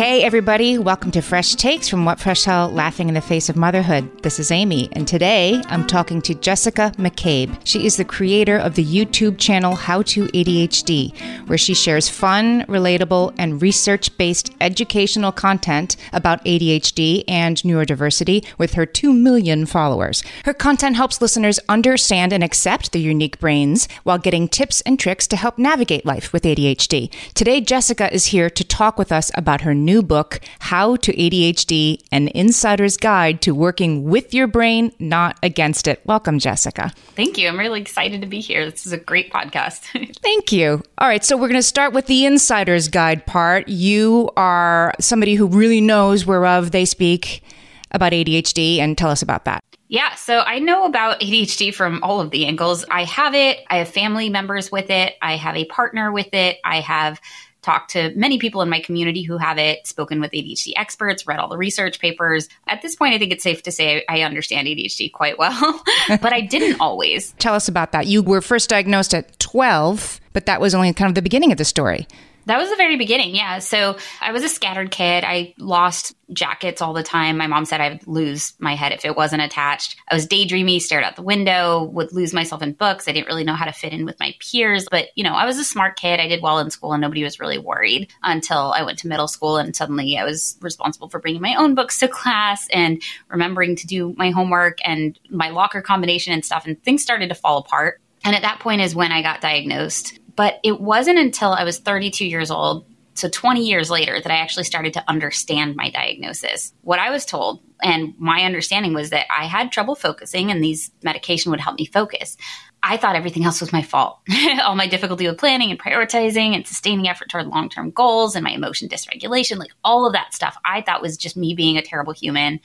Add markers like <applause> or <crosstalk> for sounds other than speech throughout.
Hey, everybody, welcome to Fresh Takes from What Fresh Hell Laughing in the Face of Motherhood. This is Amy, and today I'm talking to Jessica McCabe. She is the creator of the YouTube channel How to ADHD, where she shares fun, relatable, and research based educational content about ADHD and neurodiversity with her 2 million followers. Her content helps listeners understand and accept their unique brains while getting tips and tricks to help navigate life with ADHD. Today, Jessica is here to talk with us about her new book, How to ADHD An Insider's Guide to Working with Your Brain, Not Against It. Welcome, Jessica. Thank you. I'm really excited to be here. This is a great podcast. <laughs> Thank you. All right, so we're going to start with the Insider's Guide part. You are somebody who really knows whereof they speak about ADHD, and tell us about that. Yeah, so I know about ADHD from all of the angles. I have it, I have family members with it, I have a partner with it, I have talked to many people in my community who have it, spoken with ADHD experts, read all the research papers. At this point, I think it's safe to say I understand ADHD quite well, <laughs> but I didn't <laughs> always. Tell us about that. You were first diagnosed at 12, but that was only kind of the beginning of the story. That was the very beginning, yeah. So I was a scattered kid. I lost jackets all the time. My mom said I'd lose my head if it wasn't attached. I was daydreamy, stared out the window, would lose myself in books. I didn't really know how to fit in with my peers. But, you know, I was a smart kid. I did well in school and nobody was really worried until I went to middle school and suddenly I was responsible for bringing my own books to class and remembering to do my homework and my locker combination and stuff. And things started to fall apart. And at that point is when I got diagnosed. But it wasn't until I was 32 years old, so 20 years later, that I actually started to understand my diagnosis. What I was told and my understanding was that I had trouble focusing and these medication would help me focus. I thought everything else was my fault. <laughs> All my difficulty with planning and prioritizing and sustaining effort toward long term goals and my emotion dysregulation, like all of that stuff, I thought was just me being a terrible human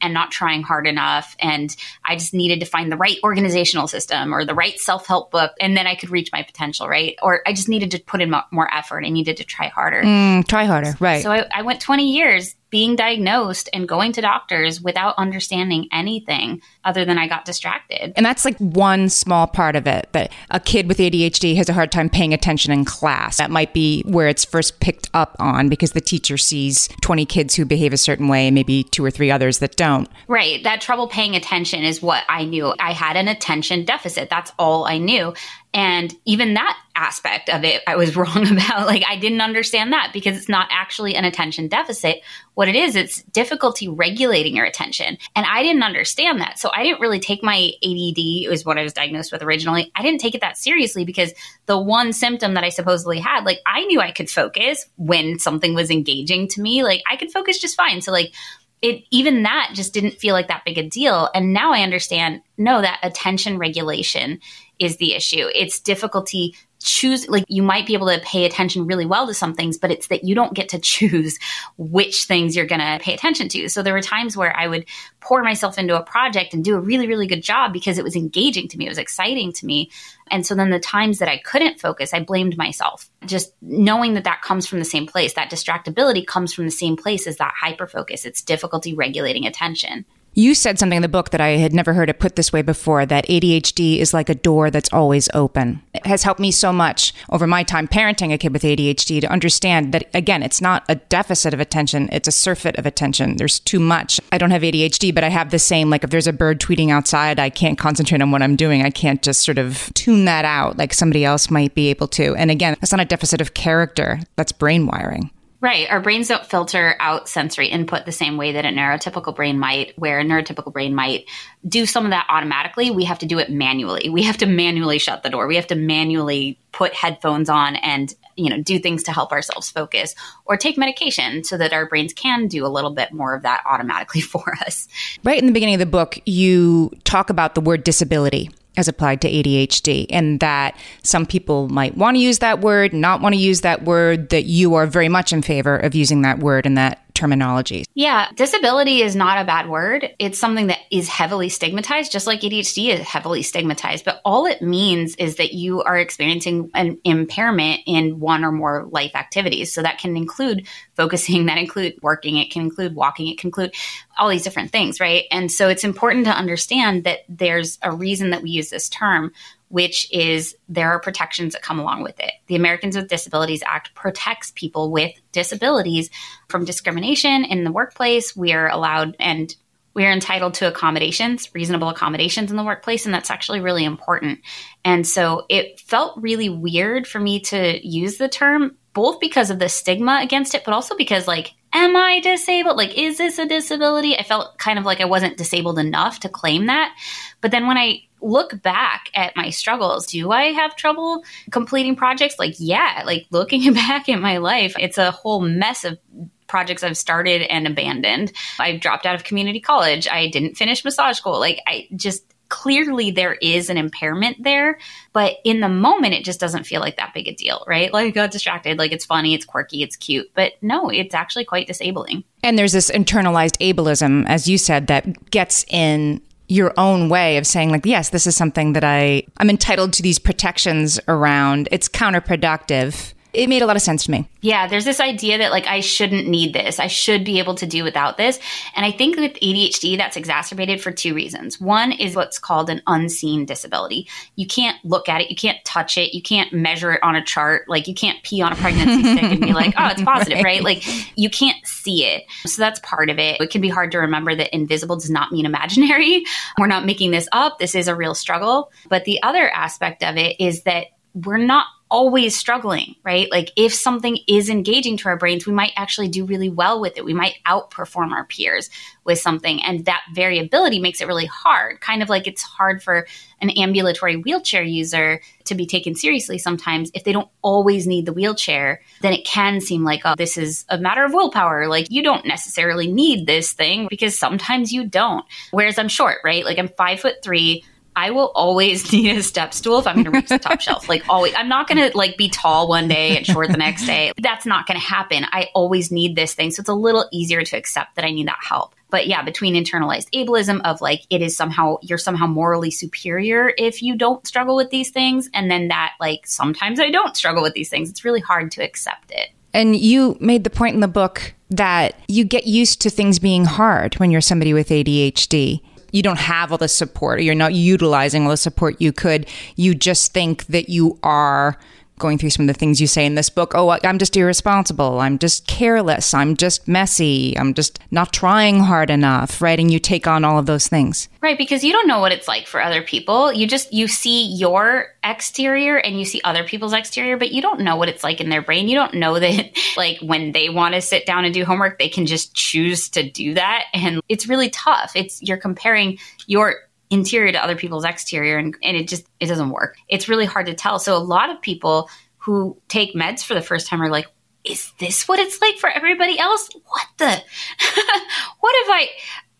and not trying hard enough. And I just needed to find the right organizational system or the right self help book, and then I could reach my potential, right? Or I just needed to put in more effort. I needed to try harder. Mm, try harder, right. So I, I went 20 years being diagnosed and going to doctors without understanding anything other than I got distracted. And that's like one small part of it that a kid with ADHD has a hard time paying attention in class. That might be where it's first picked up on because the teacher sees 20 kids who behave a certain way, and maybe two or three others that don't. Right. That trouble paying attention is what I knew. I had an attention deficit. That's all I knew. And even that aspect of it, I was <laughs> wrong about. Like, I didn't understand that because it's not actually an attention deficit. What it is, it's difficulty regulating your attention. And I didn't understand that. So I didn't really take my ADD, it was what I was diagnosed with originally. I didn't take it that seriously because the one symptom that I supposedly had, like, I knew I could focus when something was engaging to me. Like, I could focus just fine. So, like, it even that just didn't feel like that big a deal and now i understand no that attention regulation is the issue. It's difficulty choose like you might be able to pay attention really well to some things but it's that you don't get to choose <laughs> which things you're going to pay attention to. So there were times where i would pour myself into a project and do a really really good job because it was engaging to me. It was exciting to me. And so then the times that i couldn't focus i blamed myself. Just knowing that that comes from the same place that distractibility comes from the same place as that hyper focus it's difficulty regulating attention You said something in the book that I had never heard it put this way before that ADHD is like a door that's always open. It has helped me so much over my time parenting a kid with ADHD to understand that, again, it's not a deficit of attention, it's a surfeit of attention. There's too much. I don't have ADHD, but I have the same, like if there's a bird tweeting outside, I can't concentrate on what I'm doing. I can't just sort of tune that out like somebody else might be able to. And again, that's not a deficit of character, that's brain wiring. Right. Our brains don't filter out sensory input the same way that a neurotypical brain might, where a neurotypical brain might do some of that automatically. We have to do it manually. We have to manually shut the door. We have to manually put headphones on and, you know, do things to help ourselves focus or take medication so that our brains can do a little bit more of that automatically <laughs> for us. Right in the beginning of the book, you talk about the word disability as applied to ADHD, and that some people might want to use that word, not want to use that word, that you are very much in favor of using that word and that terminology. Yeah, disability is not a bad word. It's something that is heavily stigmatized, just like ADHD is heavily stigmatized. But all it means is that you are experiencing an impairment in one or more life activities. So that can include focusing, <laughs> that include working, it can include walking, it can include all these different things, right? And so it's important to understand that there's a reason that we use this term which is there are protections that come along with it. The Americans with Disabilities Act protects people with disabilities from discrimination in the workplace. We are allowed and we are entitled to accommodations, reasonable accommodations in the workplace, and that's actually really important. And so it felt really weird for me to use the term, both because of the stigma against it, but also because, like, am I disabled? Like, is this a disability? I felt kind of like I wasn't disabled enough to claim that. But then when I look back at my struggles, do I have trouble completing projects? Like, yeah, like looking <laughs> back at my life, it's a whole mess of projects I've started and abandoned. I dropped out of community college. I didn't finish massage school. Like, I just clearly there is an impairment there, but in the moment, it just doesn't feel like that big a deal, right? Like I got distracted, like it's funny, it's quirky, it's cute, but no, it's actually quite disabling. And there's this internalized ableism, as you said, that gets in your own way of saying like yes this is something that i i'm entitled to these protections around. It's counterproductive it made a lot of sense to me. Yeah, there's this idea that like I shouldn't need this. I should be able to do without this. And I think with ADHD that's exacerbated for two reasons. One is what's called an unseen disability. You can't look at it, you can't touch it, you can't measure it on a chart. Like you can't pee on a pregnancy stick and be like, "Oh, it's <laughs> positive," right. right? Like you can't see it. So that's part of it. It can be hard to remember that invisible does not mean imaginary. <laughs> We're not making this up. This is a real struggle. But the other aspect of it is that we're not always struggling, right? Like if something is engaging to our brains, we might actually do really well with it. We might outperform our peers with something. And that variability makes it really hard. Kind of like it's hard for an ambulatory wheelchair user to be taken seriously sometimes. If they don't always need the wheelchair, then it can seem like, oh, this is a matter of willpower. Like you don't necessarily need this thing because sometimes you don't. Whereas I'm short, right? Like I'm five foot three. I will always <laughs> need a step stool if I'm going to reach the top <laughs> shelf. Like always, I'm not going to like be tall one day and short the next day. <laughs> That's not going to happen. I always need this thing. So it's a little easier to accept that I need that help. But yeah, between internalized ableism of like it is somehow you're somehow morally superior if you don't struggle with these things and then that like sometimes I don't struggle with these things. It's really hard to accept it. And you made the point in the book that you get used to things being hard when you're somebody with ADHD you don't have all the support or you're not utilizing all the support you could. You just think that you are going through some of the things you say in this book. Oh, I'm just irresponsible. I'm just careless. I'm just messy. I'm just not trying hard enough, right? And you take on all of those things. Right, because you don't know what it's like for other people. You just you see your exterior and you see other people's exterior, but you don't know what it's like in their brain. You don't know that <laughs> like when they want to sit down and do homework, they can just choose to do that and it's really tough. It's you're comparing your interior to other people's exterior and, and it just it doesn't work. It's really hard to tell. So a lot of people who take meds for the first time are like, is this what it's like for everybody else? What the <laughs> what if I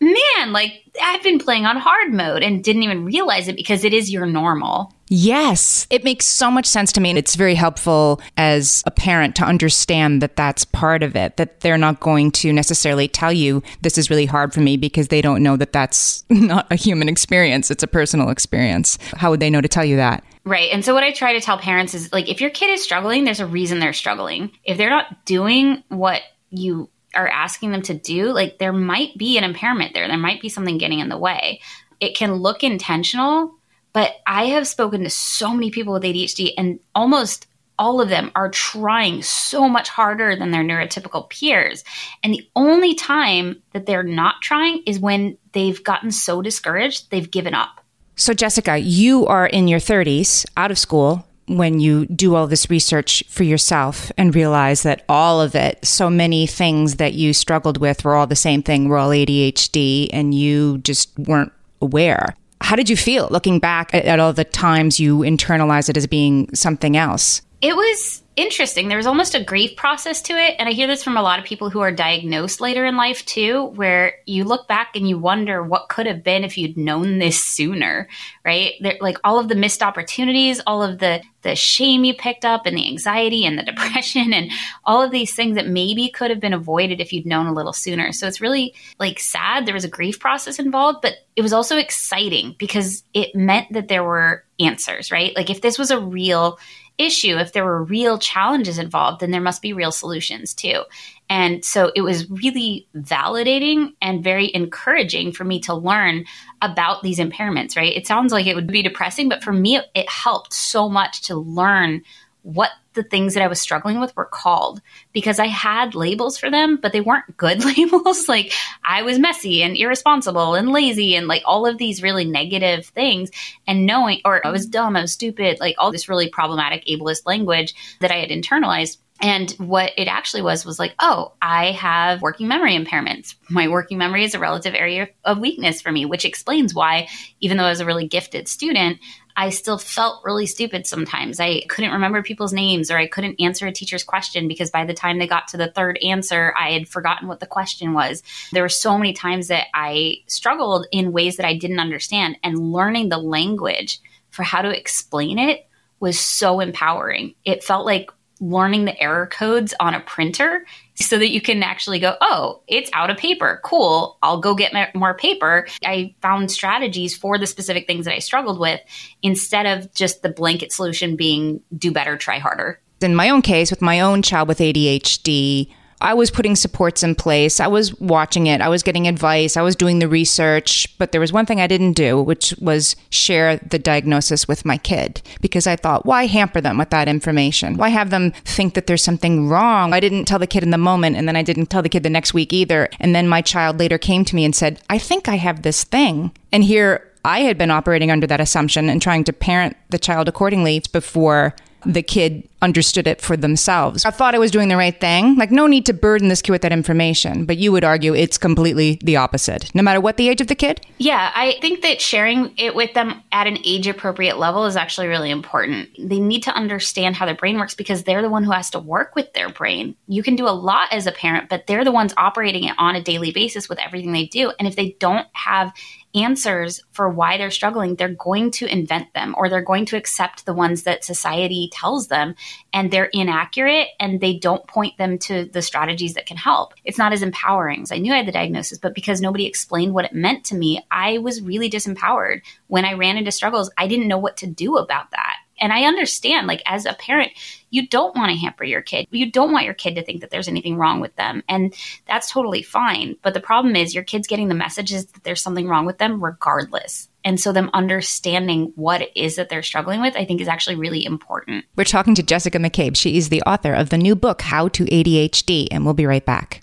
man, like I've been playing on hard mode and didn't even realize it because it is your normal. Yes, it makes so much sense to me. And it's very helpful as a parent to understand that that's part of it, that they're not going to necessarily tell you this is really hard for me because they don't know that that's <laughs> not a human experience. It's a personal experience. How would they know to tell you that? Right. And so what I try to tell parents is like, if your kid is struggling, there's a reason they're struggling. If they're not doing what you are asking them to do, like there might be an impairment there. There might be something getting in the way. It can look intentional, but I have spoken to so many people with ADHD and almost all of them are trying so much harder than their neurotypical peers. And the only time that they're not trying is when they've gotten so discouraged, they've given up. So, Jessica, you are in your 30s, out of school, when you do all this research for yourself and realize that all of it, so many things that you struggled with were all the same thing, were all ADHD, and you just weren't aware. How did you feel looking back at, at all the times you internalized it as being something else? It was interesting. There was almost a grief process to it. And I hear this from a lot of people who are diagnosed later in life too, where you look back and you wonder what could have been if you'd known this sooner, right? There, like all of the missed opportunities, all of the, the shame you picked up and the anxiety and the <laughs> depression and all of these things that maybe could have been avoided if you'd known a little sooner. So it's really like sad. There was a grief process involved, but it was also exciting because it meant that there were answers, right? Like if this was a real issue, if there were real challenges involved, then there must be real solutions too. And so it was really validating and very encouraging for me to learn about these impairments, right? It sounds like it would be depressing, but for me, it helped so much to learn what the things that I was struggling with were called because I had labels for them, but they weren't good <laughs> labels. like I was messy and irresponsible and lazy and like all of these really negative things. And knowing, or I was dumb, I was stupid, like all this really problematic ableist language that I had internalized. And what it actually was was like, oh, I have working memory impairments. My working memory is a relative area of weakness for me, which explains why, even though I was a really gifted student, I still felt really stupid sometimes. I couldn't remember people's names or I couldn't answer a teacher's question because by the time they got to the third answer, I had forgotten what the question was. There were so many times that I struggled in ways that I didn't understand, and learning the language for how to explain it was so empowering. It felt like learning the error codes on a printer so that you can actually go, oh, it's out of paper. Cool. I'll go get more paper. I found strategies for the specific things that I struggled with instead of just the blanket solution being do better, try harder. In my own case, with my own child with ADHD, I was putting supports in place. I was watching it. I was getting advice. I was doing the research. But there was one thing I didn't do, which was share the diagnosis with my kid because I thought, why hamper them with that information? Why have them think that there's something wrong? I didn't tell the kid in the moment and then I didn't tell the kid the next week either. And then my child later came to me and said, I think I have this thing. And here I had been operating under that assumption and trying to parent the child accordingly before the kid understood it for themselves. I thought I was doing the right thing. Like, no need to burden this kid with that information. But you would argue it's completely the opposite, no matter what the age of the kid? Yeah, I think that sharing it with them at an age appropriate level is actually really important. They need to understand how their brain works because they're the one who has to work with their brain. You can do a lot as a parent, but they're the ones operating it on a daily basis with everything they do. And if they don't have answers for why they're struggling, they're going to invent them or they're going to accept the ones that society tells them and they're inaccurate and they don't point them to the strategies that can help. It's not as empowering as I knew I had the diagnosis, but because nobody explained what it meant to me, I was really disempowered. When I ran into struggles, I didn't know what to do about that. And I understand, like, as a parent, you don't want to hamper your kid. You don't want your kid to think that there's anything wrong with them. And that's totally fine. But the problem is, your kid's getting the messages that there's something wrong with them regardless. And so, them understanding what it is that they're struggling with, I think is actually really important. We're talking to Jessica McCabe. She is the author of the new book, How to ADHD, and we'll be right back.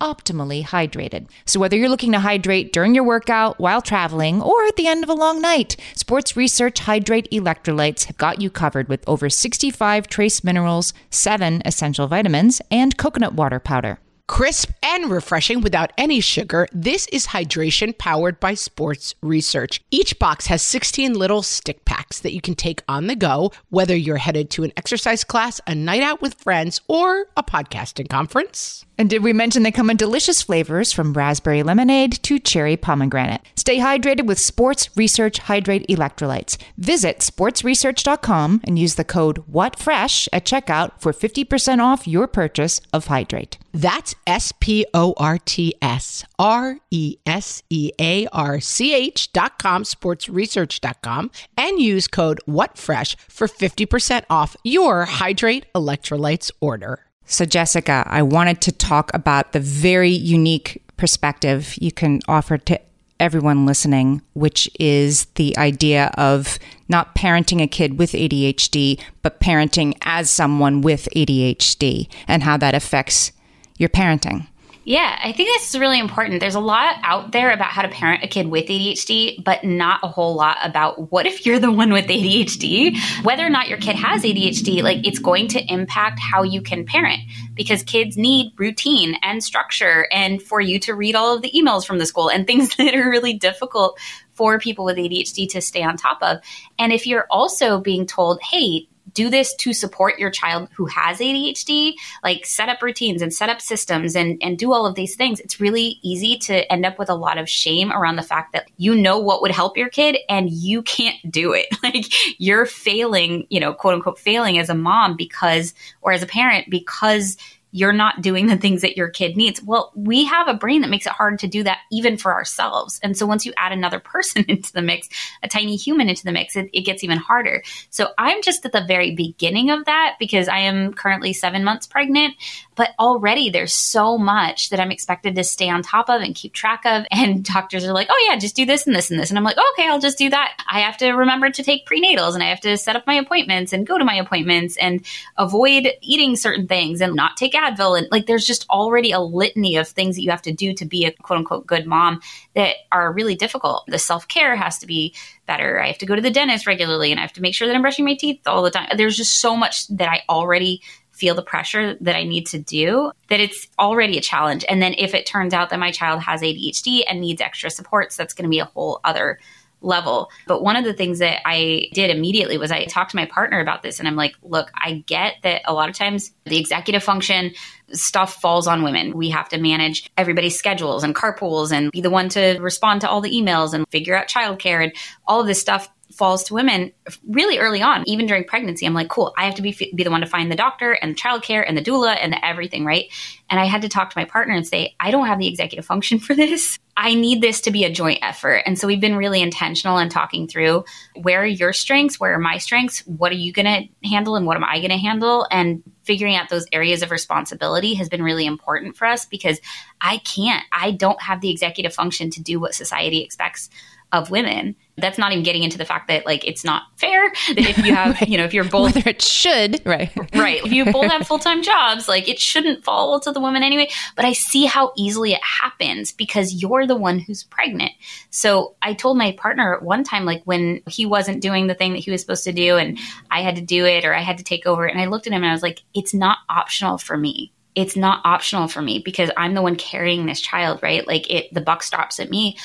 optimally hydrated. So, whether you're looking to hydrate during your workout, while traveling, or at the end of a long night, Sports Research Hydrate Electrolytes have got you covered with over 65 trace minerals, 7 essential vitamins, and coconut water powder. Crisp and refreshing without any sugar, this is hydration powered by sports research. Each box has 16 little stick packs that you can take on the go, whether you're headed to an exercise class, a night out with friends, or a podcasting conference. And did we mention they come in delicious flavors from raspberry lemonade to cherry pomegranate? Stay hydrated with Sports Research Hydrate Electrolytes. Visit sportsresearch.com and use the code WhatFresh at checkout for 50% off your purchase of Hydrate. That's S P O R T S R E S E A R C H dot com, sportsresearch.com, and use code WhatFresh for 50% off your Hydrate Electrolytes order. So, Jessica, I wanted to talk about the very unique perspective you can offer to everyone listening, which is the idea of not parenting a kid with ADHD, but parenting as someone with ADHD and how that affects your parenting. Yeah, I think this is really important. There's a lot out there about how to parent a kid with ADHD, but not a whole lot about what if you're the one with ADHD? Whether or not your kid has ADHD, like it's going to impact how you can parent because kids need routine and structure and for you to read all of the emails from the school and things <laughs> that are really difficult for people with ADHD to stay on top of. And if you're also being told, hey, do this to support your child who has ADHD, like set up routines and set up systems and, and do all of these things, it's really easy to end up with a lot of shame around the fact that you know what would help your kid and you can't do it. <laughs> Like you're failing, you know, quote unquote, failing as a mom because, or as a parent because you're not doing the things that your kid needs. Well, we have a brain that makes it hard to do that even for ourselves. And so once you add another <laughs> person into the mix, a tiny human into the mix, it, it, gets even harder. So I'm just at the very beginning of that because I am currently seven months pregnant, but already there's so much that I'm expected to stay on top of and keep track of. <laughs> And doctors are like, oh yeah, just do this and this and this. And I'm like, okay, I'll just do that. I have to remember to take prenatals and I have to set up my appointments and go to my appointments and avoid eating certain things and not take Advil. And like, there's just already a litany of things that you have to do to be a quote unquote good mom that are really difficult. The self care has to be better. I have to go to the dentist regularly and I have to make sure that I'm brushing my teeth all the time. There's just so much that I already feel the pressure that I need to do that it's already a challenge. And then if it turns out that my child has ADHD and needs extra supports, that's going to be a whole other level. But one of the things that I did immediately was I talked to my partner about this and I'm like, look, I get that a lot of times the executive function stuff falls on women. We have to manage everybody's schedules and carpools and be the one to respond to all the emails and figure out childcare and all of this stuff falls to women really early on, even during pregnancy. I'm like, cool, I have to be, be the one to find the doctor and childcare and the doula and the everything, right? And I had to talk to my partner and say, I don't have the executive function <laughs> for this. I need this to be a joint effort. And so we've been really intentional in talking through where are your strengths, where are my strengths, what are you going to handle, and what am I going to handle? And figuring out those areas of responsibility has been really important for us because I can't, I don't have the executive function to do what society expects of women. That's not even getting into the fact that like it's not fair that if you have, <laughs> you know, if you're both whether it should, right. <laughs> right. If you both have full-time jobs, like it shouldn't fall to the woman anyway, but I see how easily it happens because you're the one who's pregnant. So I told my partner one time like when he wasn't doing the thing that he was supposed to do and I had to do it or I had to take over and I looked at him and I was like it's not optional for me it's not optional for me because I'm the one carrying this child, right? Like it, the buck stops at me.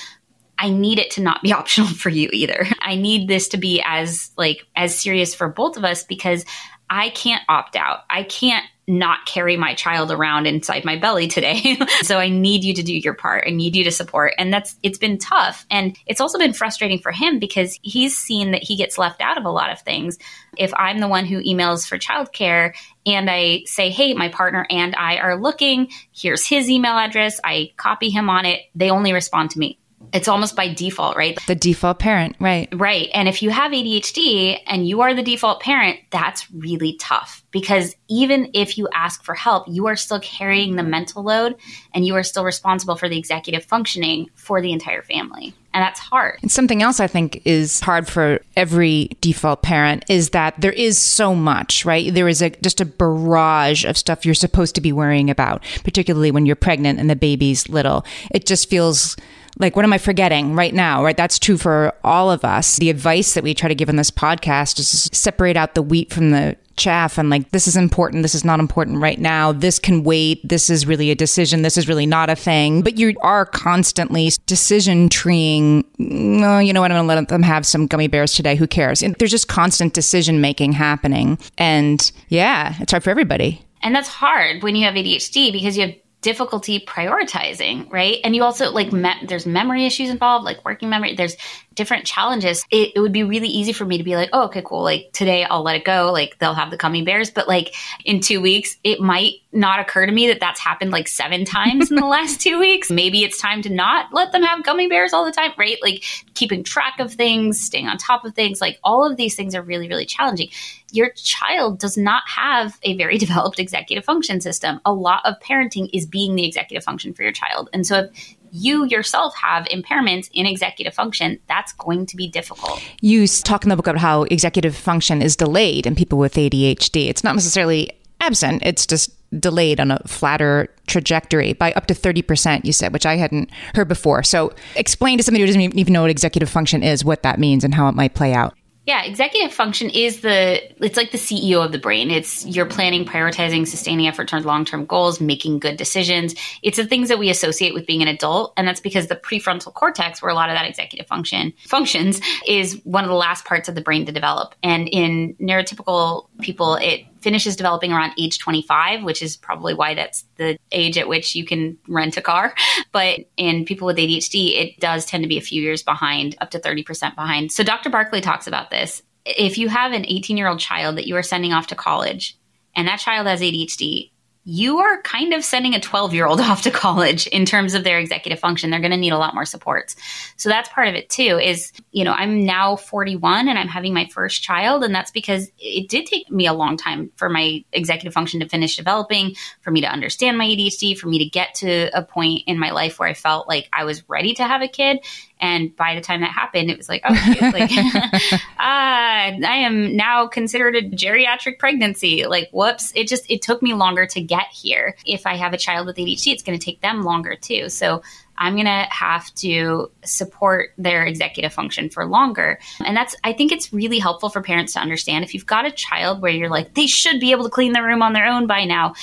I need it to not be <laughs> optional for you either. I need this to be as like as serious for both of us because I can't opt out. I can't not carry my child around inside my belly today. <laughs> so I need you to do your part. I need you to support. And that's it's been tough. And it's also been frustrating for him because he's seen that he gets left out of a lot of things. If I'm the one who emails for childcare and I say, "Hey, my partner and I are looking. Here's his email address." I copy him on it. They only respond to me it's almost by default, right? The default parent, right. Right. And if you have ADHD and you are the default parent, that's really tough because even if you ask for help, you are still carrying the mental load and you are still responsible for the executive functioning for the entire family. And that's hard. And something else I think is hard for every default parent is that there is so much, right? There is a just a barrage of stuff you're supposed to be worrying about, particularly when you're pregnant and the baby's little. It just feels like what am i forgetting right now right? That's true for all of us. The advice that we try to give in this podcast is separate out the wheat from the chaff and like this is important this is not important right now. This can wait. This is really a decision. This is really not a thing. But you are constantly decision treeing. Oh, you know what? I'm gonna let them have some gummy bears today. Who cares? And there's just constant decision making happening. And yeah it's hard for everybody. And that's hard when you have adhd because you have difficulty prioritizing, right? And you also like me- there's memory issues involved, like working memory. There's different challenges. It, it, would be really easy for me to be like, oh, okay, cool. Like today I'll let it go. Like they'll have the gummy bears, but like in two weeks, it might not occur to me that that's happened like seven times in the <laughs> last two weeks. Maybe it's time to not let them have gummy bears all the time, right? Like keeping track of things, staying on top of things. Like all of these things are really, really challenging your child does not have a very <laughs> developed executive function system. A lot of parenting is being the executive function for your child. And so if you yourself have impairments in executive function, that's going to be difficult. You talk in the book about how executive function is delayed in people with ADHD. It's not necessarily absent, it's just delayed on a flatter trajectory by up to 30%, you said, which I hadn't heard before. So explain to somebody who doesn't even know what executive function is, what that means and how it might play out. Yeah, executive function is the it's like the CEO of the brain. It's you're planning, prioritizing, sustaining effort towards long-term goals, making good decisions. It's the things that we associate with being an adult, and that's because the prefrontal cortex, where a lot of that executive function functions, is one of the last parts of the brain to develop. And in neurotypical people, it finishes developing around age 25, which is probably why that's the age at which you can rent a car. <laughs> But in people with ADHD, it does tend to be a few years behind, up to 30% behind. So Dr. Barkley talks about this. If you have an 18 year old child that you are sending off to college and that child has ADHD, you are kind of sending a 12 year old <laughs> off to college in terms of their executive function. They're going to need a lot more supports. So that's part of it too is, you know, I'm now 41 and I'm having my first child. And that's because it did take me a long time for my executive function to finish developing, for me to understand my ADHD, for me to get to a point in my life where I felt like I was ready to have a kid. And by the time that happened, it was like, oh, like, ah, <laughs> <laughs> I am now considered a geriatric pregnancy. Like, whoops. It just, it took me longer to get here. If I have a child with ADHD, it's going to take them longer too. So I'm going to have to support their executive function for longer. And that's, I think it's really helpful for parents to understand if you've got a child where you're like, they should be able to clean their room on their own by now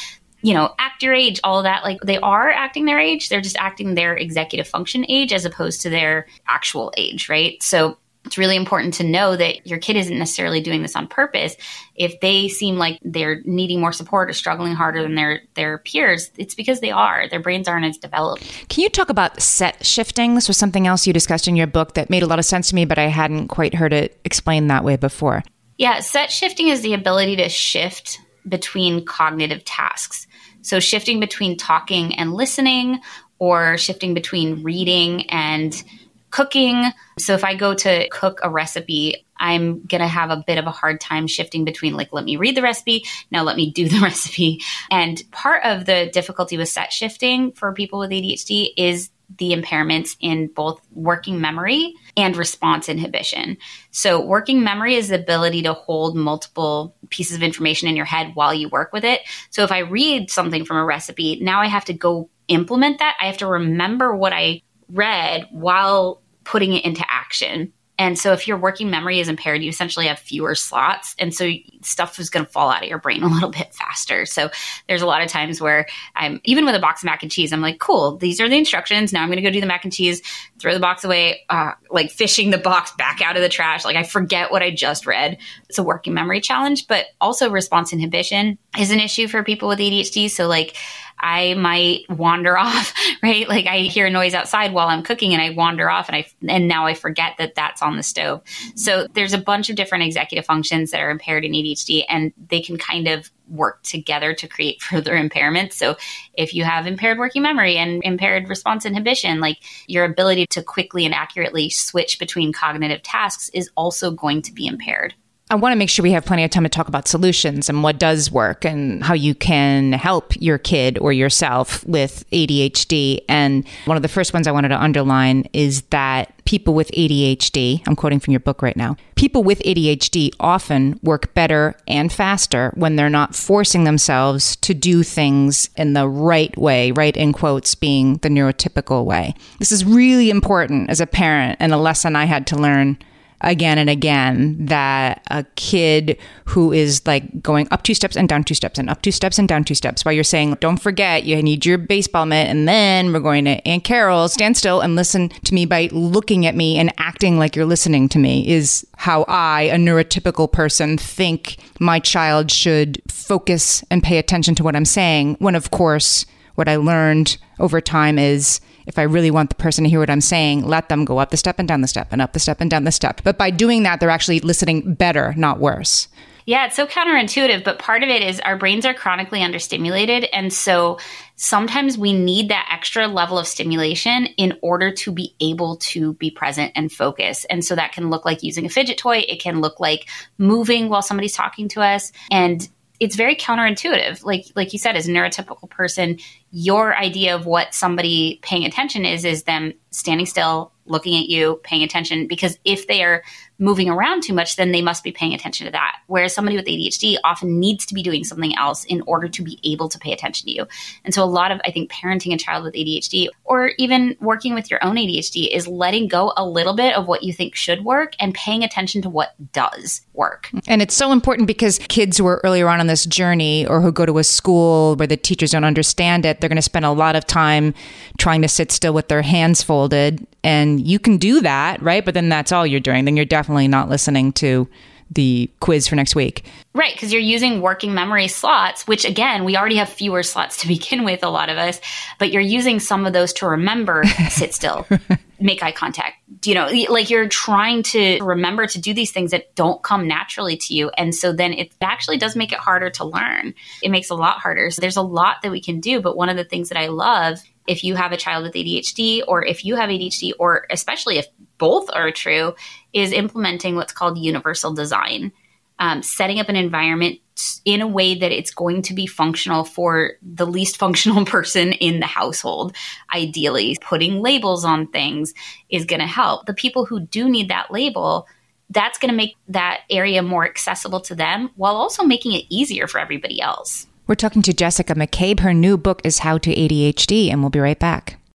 you know, act your age, all that. Like they are acting their age, they're just acting their executive function age as opposed to their actual age, right? So it's really important to know that your kid isn't necessarily doing this on purpose. If they seem like they're needing more support or struggling harder than their their peers, it's because they are. Their brains aren't as developed. Can you talk about set shifting? This was something else you discussed in your book that made a lot of sense to me, but I hadn't quite heard it explained that way before. Yeah, set shifting is the ability to shift between cognitive tasks. So shifting between talking and listening, or shifting between reading and cooking. So if I go to cook a recipe, I'm going to have a bit of a hard time shifting between like, let me read the recipe. Now let me do the <laughs> recipe. And part of the difficulty with set shifting for people with ADHD is the impairments in both working memory and response inhibition. So, working memory is the ability to hold multiple pieces of information in your head while you work with it. So, if I read something from a recipe, now I have to go implement that. I have to remember what I read while putting it into action. And so if your working memory is impaired, you essentially have fewer slots. And so stuff is going to fall out of your brain <laughs> a little bit faster. So there's a lot of times where I'm, even with a box of mac and cheese, I'm like, cool, these are the instructions. Now I'm going to go do the mac and cheese, throw the box away, uh, like fishing the box back out of the trash. Like I forget what I just read. It's a working memory challenge, but also response inhibition is an issue for people with ADHD. So like, I might wander <laughs> off, right? Like I hear a noise outside while I'm cooking and I wander off and I, and now I forget that that's on the stove. So there's a bunch of different executive functions that are impaired in ADHD and they can kind of work together to create <laughs> further impairments. So if you have impaired working memory and impaired response inhibition, like your ability to quickly and accurately switch between cognitive tasks is also going to be impaired. I want to make sure we have plenty of time to talk about solutions and what does work and how you can help your kid or yourself with ADHD. And one of the first ones I wanted to underline is that people with ADHD, I'm quoting from your book right now, people with ADHD often work better and faster when they're not forcing themselves to do things in the right way, right in quotes being the neurotypical way. This is really important as a parent and a lesson I had to learn again and again that a kid who is like going up two steps and down two steps and up two steps and down two steps while you're saying, don't forget, you need your baseball mitt. And then we're going to Aunt Carol, stand still and listen to me by looking at me and acting like you're listening to me is how I, a neurotypical person, think my child should focus and pay attention to what I'm saying. When, of course, what I learned over time is if I really want the person to hear what I'm saying, let them go up the step and down the step and up the step and down the step. But by doing that, they're actually listening better, not worse. Yeah, it's so counterintuitive, but part of it is our brains are chronically understimulated. And so sometimes we need that extra level of stimulation in order to be able to be present and focus. And so that can look like using a fidget toy, it can look like moving while somebody's talking to us. And it's very counterintuitive. Like like you said, as a neurotypical person, your idea of what somebody paying attention is is them standing still, looking at you, paying attention. Because if they are moving around too much, then they must be paying attention to that. Whereas somebody with ADHD often needs to be doing something else in order to be able to pay attention to you. And so a lot of, I think, parenting a child with ADHD or even working with your own ADHD is letting go a little bit of what you think should work and paying attention to what does work. And it's so important because kids who are earlier on in this journey or who go to a school where the teachers don't understand it, they're going to spend a lot of time trying to sit still with their hands folded. And you can do that, right? But then that's all you're doing. Then you're definitely not listening to the quiz for next week. Right, because you're using working memory slots, which again, we already have fewer slots to begin with, a lot of us, but you're using some of those to remember sit still, <laughs> make eye contact. You know, like you're trying to remember to do these things that don't come naturally to you. And so then it actually does make it harder to learn. It makes a lot harder. So there's a lot that we can do. But one of the things that I love if you have a child with ADHD or if you have ADHD or especially if both are true is implementing what's called universal design, um, setting up an environment in a way that it's going to be functional for the least <laughs> functional person in the household. Ideally, putting labels on things is going to help. The people who do need that label, that's going to make that area more accessible to them while also making it easier for everybody else. We're talking to Jessica McCabe. Her new book is How to ADHD, and we'll be right back.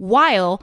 while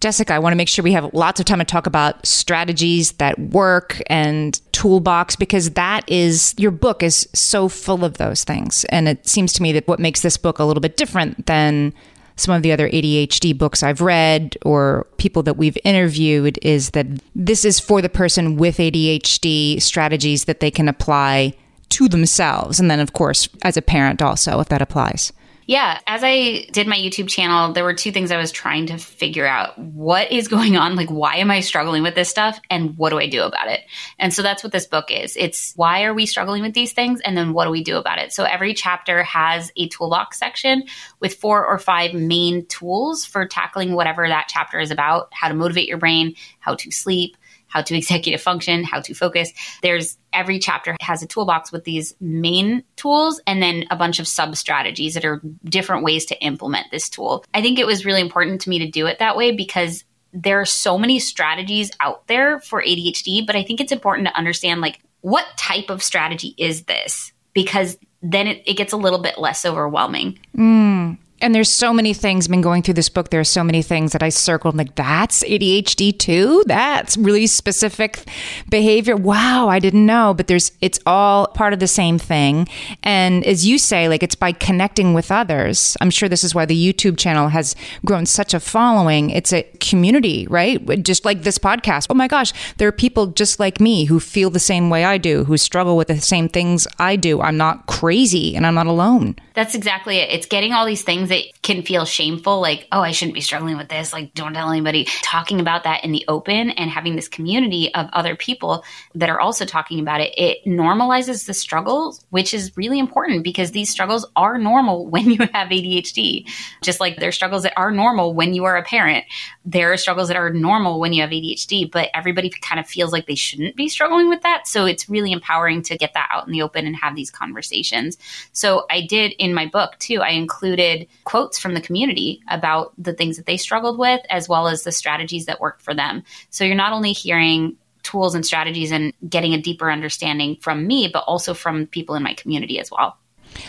Jessica, I want to make sure we have lots of time to talk about strategies that work and toolbox because that is your book is so full of those things. And it seems to me that what makes this book a little bit different than some of the other ADHD books I've read or people that we've interviewed is that this is for the person with ADHD strategies that they can apply to themselves. And then, of course, as a parent, also, if that applies. Yeah, as I did my YouTube channel, there were two things I was trying to figure out. What is going on? Like, why am I struggling with this stuff? And what do I do about it? And so that's what this book is. It's why are we struggling with these things? And then what do we do about it? So every chapter has a toolbox section with four or five main tools for tackling whatever that chapter is about how to motivate your brain, how to sleep, how to executive function, how to focus. There's every chapter has a toolbox with these main tools and then a bunch of sub strategies that are different ways to implement this tool. I think it was really important to me to do it that way because there are so many strategies out there for ADHD, but I think it's important to understand like what type of strategy is this? Because then it, it gets a little bit less overwhelming. Mm and there's so many things been going through this book there are so many things that i circled like that's adhd too? That's really specific behavior? Wow i didn't know. But there's it's all part of the same thing. And as you say like it's by connecting with others. I'm sure this is why the youtube channel has grown such a following. It's a community right? Just like this podcast. Oh my gosh there are people just like me who feel the same way i do who struggle with the same things i do. I'm not crazy and i'm not alone. That's exactly it. It's getting all these things that can feel shameful, like, oh, I shouldn't be struggling with this. Like, don't tell anybody. Talking about that in the open and having this community of other people that are also talking about it, it normalizes the struggles, which is really important because these struggles are normal <laughs> when you have ADHD. Just like there are struggles that are normal when you are a parent. There are struggles that are normal when you have ADHD, but everybody kind of feels like they shouldn't be struggling with that. So it's really empowering to get that out in the open and have these conversations. So I did in my book too, I included quotes from the community about the things that they struggled with, as well as the strategies that worked for them. So you're not only hearing tools and strategies and getting a deeper understanding from me, but also from people in my community as well.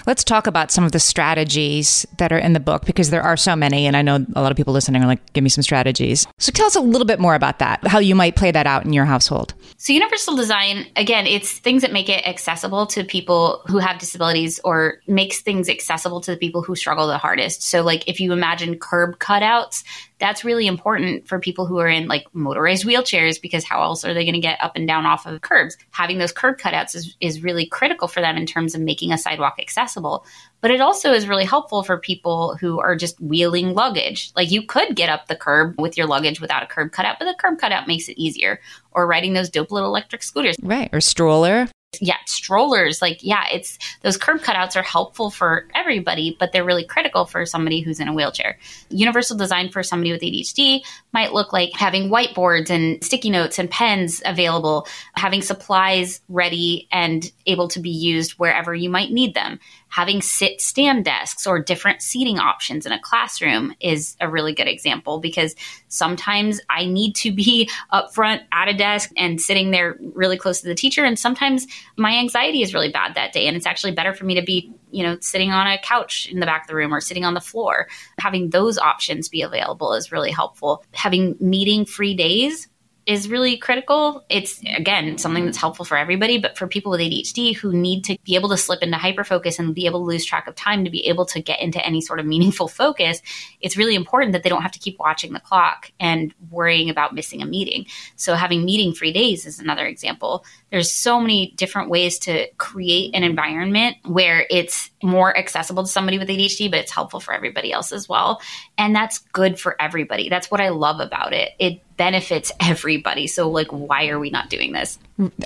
Let's talk about some of the strategies that are in the book because there are so many. And I know a lot of people listening are like, give me some strategies. So tell us a little bit more about that, how you might play that out in your household. So, universal design, again, it's things that make it accessible to people who have disabilities or makes things accessible to the people who struggle the hardest. So, like if you imagine curb cutouts, that's really important for people who are in like motorized wheelchairs because how else are they going to get up and down off of curbs? Having those curb cutouts is, is really critical for them in terms of making a sidewalk accessible. But it also is really helpful for people who are just wheeling luggage. Like you could get up the curb with your luggage without a curb cutout, but the curb cutout makes it easier. Or riding those dope little electric scooters. Right. Or stroller yeah, strollers, like, yeah, it's those curb cutouts are helpful for everybody, but they're really critical for somebody who's in a wheelchair. Universal design for somebody with ADHD might look like having whiteboards and sticky notes and pens available, having supplies ready and able to be used wherever you might need them, having sit stand desks or different seating options in a classroom is a really good example because sometimes I need to be <laughs> up front at a desk and sitting there really close to the teacher. And sometimes my anxiety is really bad that day. And it's actually better for me to be, you know, sitting on a couch in the back of the room or sitting on the floor. Having those options be available is really helpful. Having meeting free days is really critical. It's again something that's helpful for everybody, but for people with ADHD who need to be able to slip into hyperfocus and be able to lose track of time to be able to get into any sort of meaningful <laughs> focus, it's really important that they don't have to keep watching the clock and worrying about missing a meeting. So having meeting free days is another example. There's so many different ways to create an environment where it's more accessible to somebody with ADHD, but it's helpful for everybody else as well. And that's good for everybody. That's what I love about it. It benefits everybody. So, like, why are we not doing this?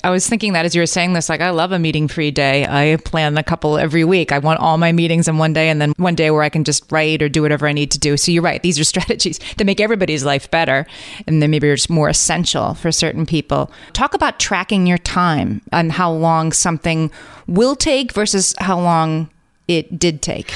I was thinking that as you were saying this, like, I love a meeting free day. I plan a couple every week. I want all my meetings in one day and then one day where I can just write or do whatever I need to do. So, you're right. These are <laughs> strategies that make everybody's life better. And then maybe it's more essential for certain people. Talk about tracking your time and how long something will take versus how long it did take.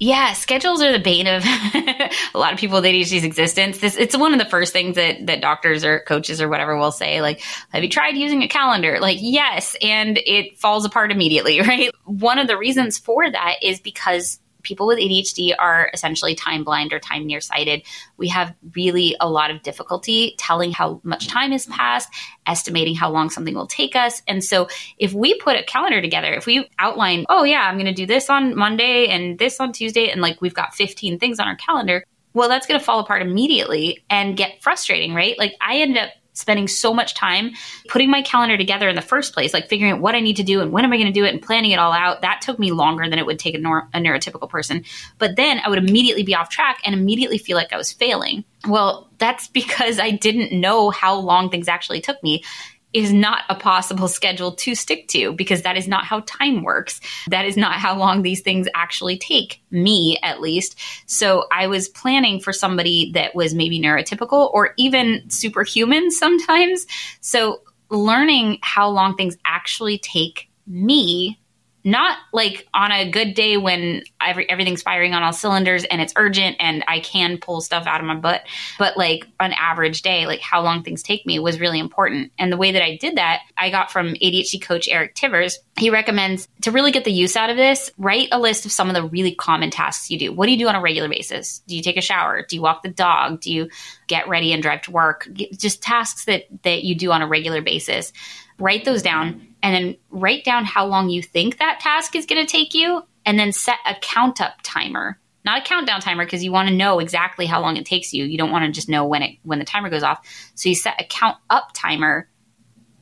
Yeah, schedules are the bane of <laughs> a lot of people with ADHD's existence. This it's one of the first things that that doctors or coaches or whatever will say. Like, have you tried using a calendar? Like, yes, and it falls apart immediately, <laughs> right? One of the reasons for that is because people with ADHD are essentially time blind or time nearsighted. We have really a lot of difficulty telling how much time has passed, estimating how long something will take us. And so if we put a calendar together, if we outline, oh yeah, I'm going to do this on Monday and this on Tuesday, and like we've got 15 things on our calendar, well, that's going to fall apart immediately and get frustrating, right? Like I end up spending so much time putting my calendar together in the first place, like figuring out what I need to do and when am I going to do it and planning it all out. That took me longer than it would take a, nor- a neurotypical person. But then I would immediately be off track and immediately feel like I was failing. Well, that's <laughs> because I didn't know how long things actually took me is not a possible schedule to stick to because that is not how time works. That is not how long these things actually take, me at least. So I was planning for somebody that was maybe neurotypical or even superhuman <laughs> sometimes. So learning how long things actually take me not like on a good day when every, everything's firing on all cylinders and it's urgent and I can pull stuff out of my butt, but like an average day, like how long things take me was really important. And the way that I did that, I got from ADHD coach Eric Tivers. He recommends to really get the use out of this, write a list of some of the really common tasks you do. What do you do on a regular basis? Do you take a shower? Do you walk the dog? Do you get ready and drive to work? Just tasks that that you do on a regular basis. Write those down and then write down how long you think that task is going to take you and then set a count up timer. Not a countdown timer because you want to know exactly how long it takes you. You don't want to just know when it when the timer goes off. So you set a count up timer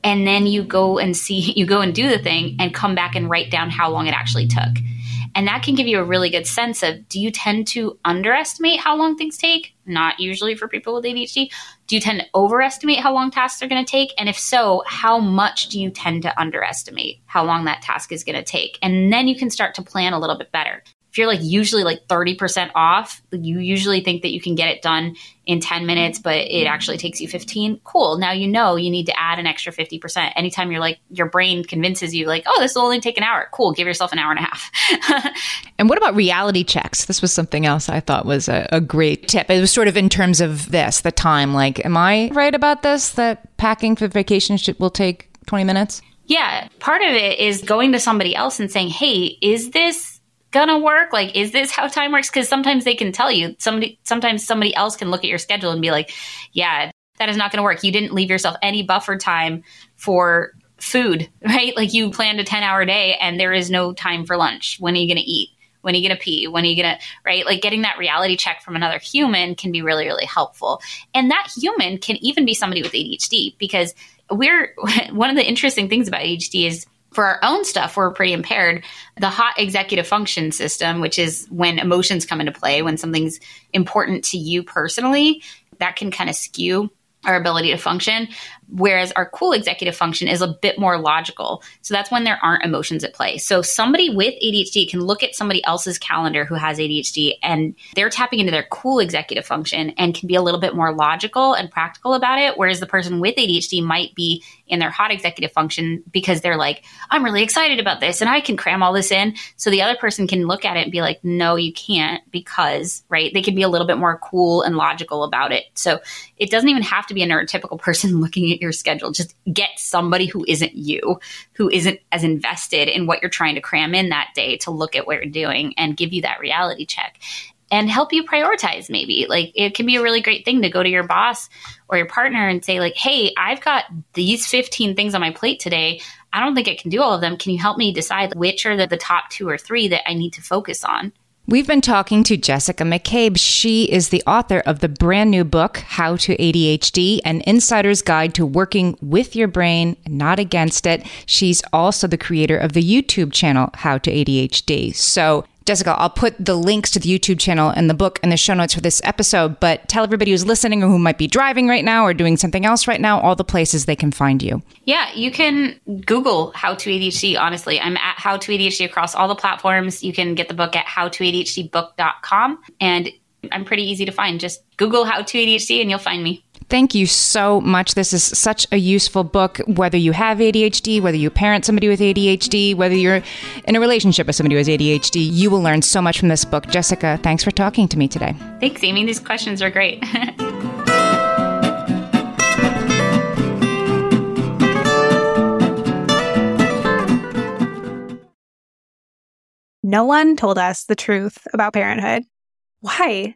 and then you go and see <laughs> you go and do the thing and come back and write down how long it actually took and that can give you a really good sense of do you tend to underestimate how long things take? Not usually for people with ADHD. Do you tend to overestimate how long tasks are going to take? And if so, how much do you tend to underestimate how long that task is going to take? And then you can start to plan a little bit better if you're like usually like 30% off, you usually think that you can get it done in 10 minutes, but it actually takes you 15. Cool. Now you know you need to add an extra 50%. Anytime you're like, your brain convinces you, like, oh, this will only take an hour. Cool. Give yourself an hour and a half. <laughs> and what about reality checks? This was something else I thought was a, a great tip. It was sort of in terms of this, the time. Like, am I right about this? That packing for vacation should, will take 20 minutes? Yeah. Part of it is going to somebody else and saying, hey, is this gonna work? Like, is this how time works? Because sometimes they can tell you. Somebody, sometimes somebody else can look at your schedule and be like, yeah, that is not gonna work. You didn't leave yourself any buffer time for food, <laughs> right? Like you planned a 10 hour day and there is no time for lunch. When are you gonna eat? When are you going to pee? When are you going to, right? Like getting that reality check from another human can be really, really helpful. And that human can even be somebody with ADHD because we're, <laughs> one of the interesting things about ADHD is for our own stuff, we're pretty impaired. The hot executive function system, which is when emotions come into play, when something's important to you personally, that can kind of skew our ability to function. Whereas our cool executive function is a bit more logical. So that's when there aren't emotions at play. So somebody with ADHD can look at somebody else's calendar who has ADHD and they're tapping into their cool executive function and can be a little bit more logical and practical about it. Whereas the person with ADHD might be in their hot executive function because they're like, I'm really excited about this and I can cram all this in. So the other person can look at it and be like, no, you can't because, right? They can be a little bit more cool and logical about it. So it doesn't even have to be a neurotypical person <laughs> looking at your schedule. Just get somebody who isn't you, who isn't as invested in what you're trying to cram in that day to look at what you're doing and give you that reality check and help you prioritize maybe. Like it can be a really great thing to go to your boss or your partner and say like hey i've got these 15 things on my plate today. I don't think i can do all of them. Can you help me decide which are the, the top two or three that i need to focus on We've been talking to Jessica McCabe. She is the author of the brand new book, How to ADHD, an insider's guide to working with your brain, not against it. She's also the creator of the YouTube channel, How to ADHD. So Jessica, I'll put the links to the YouTube channel and the book in the show notes for this episode, but tell everybody who's listening or who might be driving right now or doing something else right now all the places they can find you. Yeah, you can Google How to ADHD, honestly. I'm at How to ADHD across all the platforms. You can get the book at howtoadhdbook.com and I'm pretty easy to find. Just Google How to ADHD and you'll find me. Thank you so much. This is such a useful book, whether you have ADHD, whether you parent somebody with ADHD, whether you're in a relationship with somebody who has ADHD. You will learn so much from this book. Jessica, thanks for talking to me today. Thanks, Amy. These questions are great. <laughs> No one told us the truth about parenthood. Why?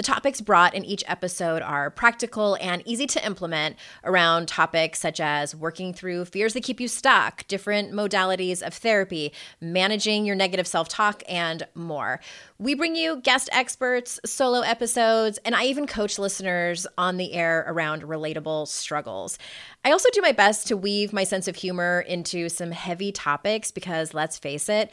The topics brought in each episode are practical and easy to implement around topics such as working through fears that keep you stuck, different modalities of therapy, managing your negative self talk, and more. We bring you guest experts, solo episodes, and I even coach listeners on the air around relatable struggles. I also do my best to weave my sense of humor into some heavy topics because let's face it,